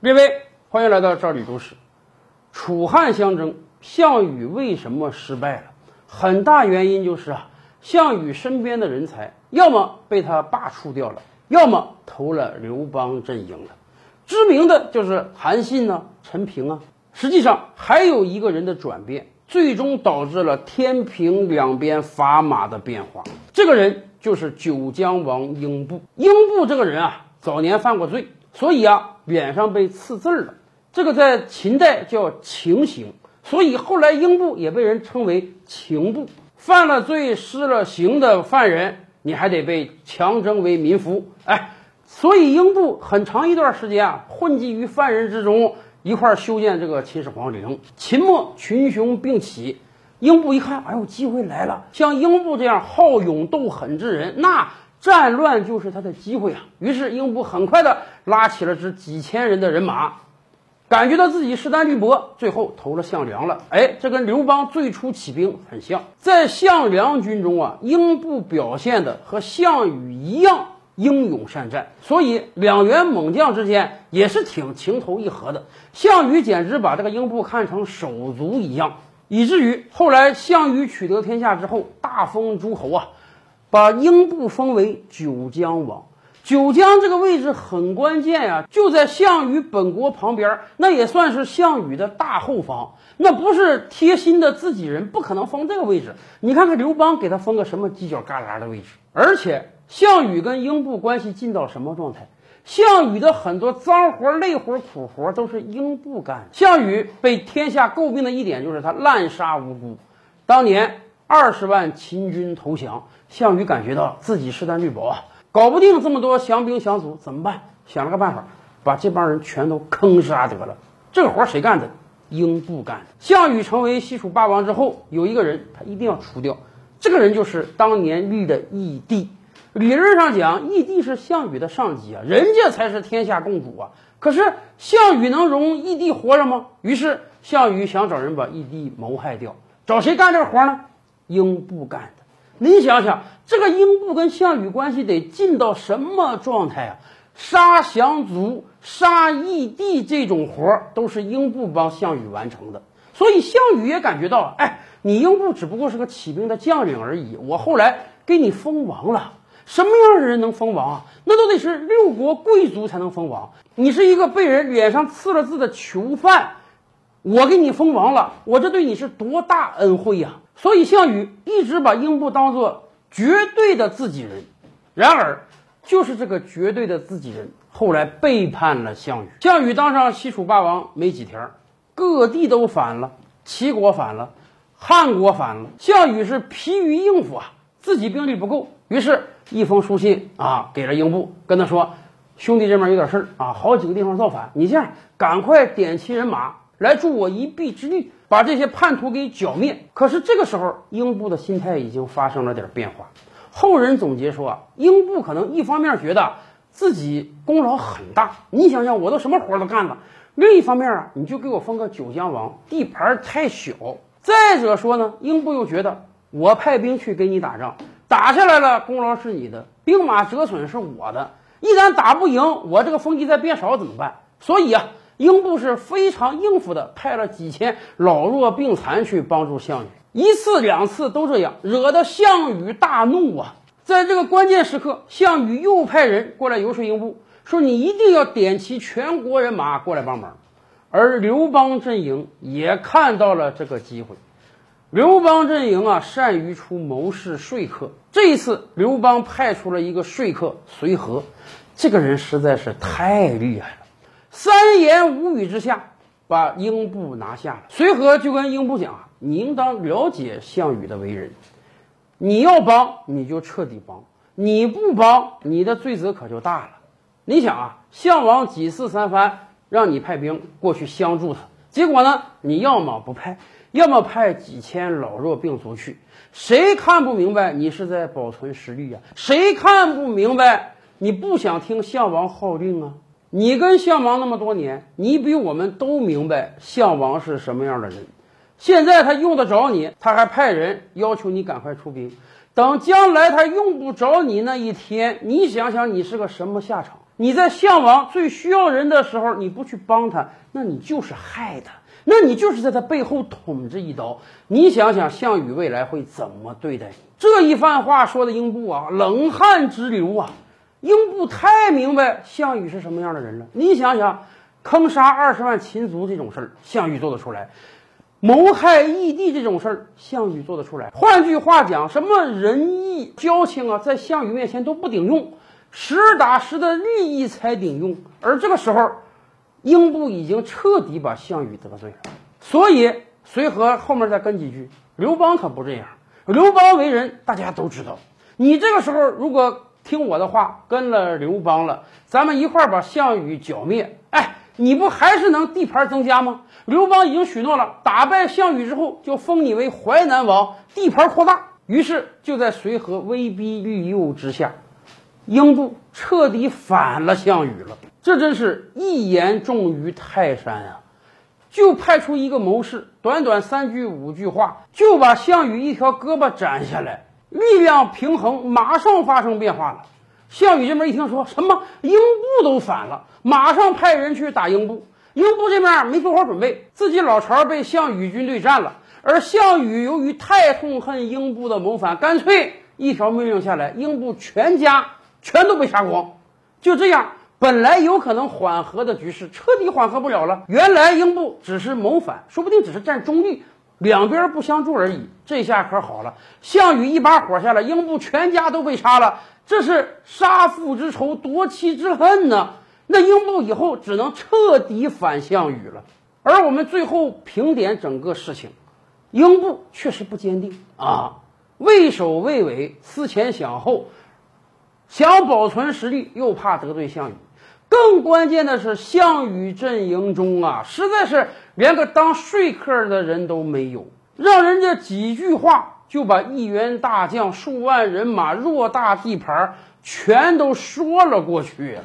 列位，欢迎来到赵李都史。楚汉相争，项羽为什么失败了？很大原因就是啊，项羽身边的人才要么被他罢黜掉了，要么投了刘邦阵营了。知名的就是韩信呢、陈平啊。实际上还有一个人的转变，最终导致了天平两边砝码的变化。这个人就是九江王英布。英布这个人啊，早年犯过罪，所以啊，脸上被刺字了。这个在秦代叫情刑，所以后来英布也被人称为情布。犯了罪、失了刑的犯人，你还得被强征为民夫。哎，所以英布很长一段时间啊，混迹于犯人之中。一块修建这个秦始皇陵。秦末群雄并起，英布一看，哎呦，机会来了！像英布这样好勇斗狠之人，那战乱就是他的机会啊。于是英布很快的拉起了支几千人的人马，感觉到自己势单力薄，最后投了项梁了。哎，这跟刘邦最初起兵很像。在项梁军中啊，英布表现的和项羽一样。英勇善战，所以两员猛将之间也是挺情投意合的。项羽简直把这个英布看成手足一样，以至于后来项羽取得天下之后，大封诸侯啊，把英布封为九江王。九江这个位置很关键呀，就在项羽本国旁边，那也算是项羽的大后方。那不是贴心的自己人，不可能封这个位置。你看看刘邦给他封个什么犄角旮旯的位置，而且。项羽跟英布关系近到什么状态？项羽的很多脏活、累活、苦活都是英布干的。项羽被天下诟病的一点就是他滥杀无辜。当年二十万秦军投降，项羽感觉到自己势单力薄啊，搞不定这么多降兵降卒，怎么办？想了个办法，把这帮人全都坑杀得了。这个活谁干的？英布干的。项羽成为西楚霸王之后，有一个人他一定要除掉，这个人就是当年立的义帝。理论上讲，义帝是项羽的上级啊，人家才是天下共主啊。可是项羽能容义帝活着吗？于是项羽想找人把义帝谋害掉，找谁干这个活呢？英布干的。您想想，这个英布跟项羽关系得近到什么状态啊？杀降卒、杀义帝这种活儿都是英布帮项羽完成的。所以项羽也感觉到，哎，你英布只不过是个起兵的将领而已，我后来给你封王了。什么样的人能封王啊？那都得是六国贵族才能封王。你是一个被人脸上刺了字的囚犯，我给你封王了，我这对你是多大恩惠呀！所以项羽一直把英布当做绝对的自己人。然而，就是这个绝对的自己人，后来背叛了项羽。项羽当上西楚霸王没几天，各地都反了，齐国反了，汉国反了。项羽是疲于应付啊，自己兵力不够，于是。一封书信啊，给了英布，跟他说：“兄弟这边有点事儿啊，好几个地方造反，你这样赶快点齐人马来助我一臂之力，把这些叛徒给剿灭。”可是这个时候，英布的心态已经发生了点变化。后人总结说啊，英布可能一方面觉得自己功劳很大，你想想我都什么活都干了；另一方面啊，你就给我封个九江王，地盘太小。再者说呢，英布又觉得我派兵去跟你打仗。打下来了，功劳是你的；兵马折损是我的。一旦打不赢，我这个封地再变少怎么办？所以啊，英布是非常应付的，派了几千老弱病残去帮助项羽，一次两次都这样，惹得项羽大怒啊！在这个关键时刻，项羽又派人过来游说英布，说你一定要点齐全国人马过来帮忙。而刘邦阵营也看到了这个机会。刘邦阵营啊，善于出谋士说客。这一次，刘邦派出了一个说客随和，这个人实在是太厉害了。三言五语之下，把英布拿下了。随和就跟英布讲啊：“你应当了解项羽的为人，你要帮你就彻底帮，你不帮你的罪责可就大了。你想啊，项王几次三番让你派兵过去相助他，结果呢，你要么不派。”要么派几千老弱病卒去，谁看不明白你是在保存实力呀？谁看不明白你不想听项王号令啊？你跟项王那么多年，你比我们都明白项王是什么样的人。现在他用得着你，他还派人要求你赶快出兵。等将来他用不着你那一天，你想想你是个什么下场？你在项王最需要人的时候，你不去帮他，那你就是害他，那你就是在他背后捅这一刀。你想想，项羽未来会怎么对待你？这一番话说的英布啊，冷汗直流啊。英布太明白项羽是什么样的人了。你想想，坑杀二十万秦族这种事儿，项羽做得出来；谋害义帝这种事儿，项羽做得出来。换句话讲，什么仁义交情啊，在项羽面前都不顶用。实打实的利益才顶用，而这个时候，英布已经彻底把项羽得罪了。所以随和后面再跟几句，刘邦可不这样。刘邦为人大家都知道，你这个时候如果听我的话，跟了刘邦了，咱们一块儿把项羽剿灭，哎，你不还是能地盘增加吗？刘邦已经许诺了，打败项羽之后就封你为淮南王，地盘扩大。于是就在随和威逼利诱之下。英布彻底反了项羽了，这真是一言重于泰山啊！就派出一个谋士，短短三句五句话，就把项羽一条胳膊斩下来，力量平衡马上发生变化了。项羽这边一听说什么英布都反了，马上派人去打英布。英布这边没做好准备，自己老巢被项羽军队占了，而项羽由于太痛恨英布的谋反，干脆一条命令下来，英布全家。全都被杀光，就这样，本来有可能缓和的局势彻底缓和不了了。原来英布只是谋反，说不定只是站中立，两边不相助而已。这下可好了，项羽一把火下来，英布全家都被杀了，这是杀父之仇，夺妻之恨呢。那英布以后只能彻底反项羽了。而我们最后评点整个事情，英布确实不坚定啊，畏首畏尾，思前想后。想保存实力，又怕得罪项羽，更关键的是，项羽阵营中啊，实在是连个当说客的人都没有，让人家几句话就把一员大将、数万人马、偌大地盘全都说了过去。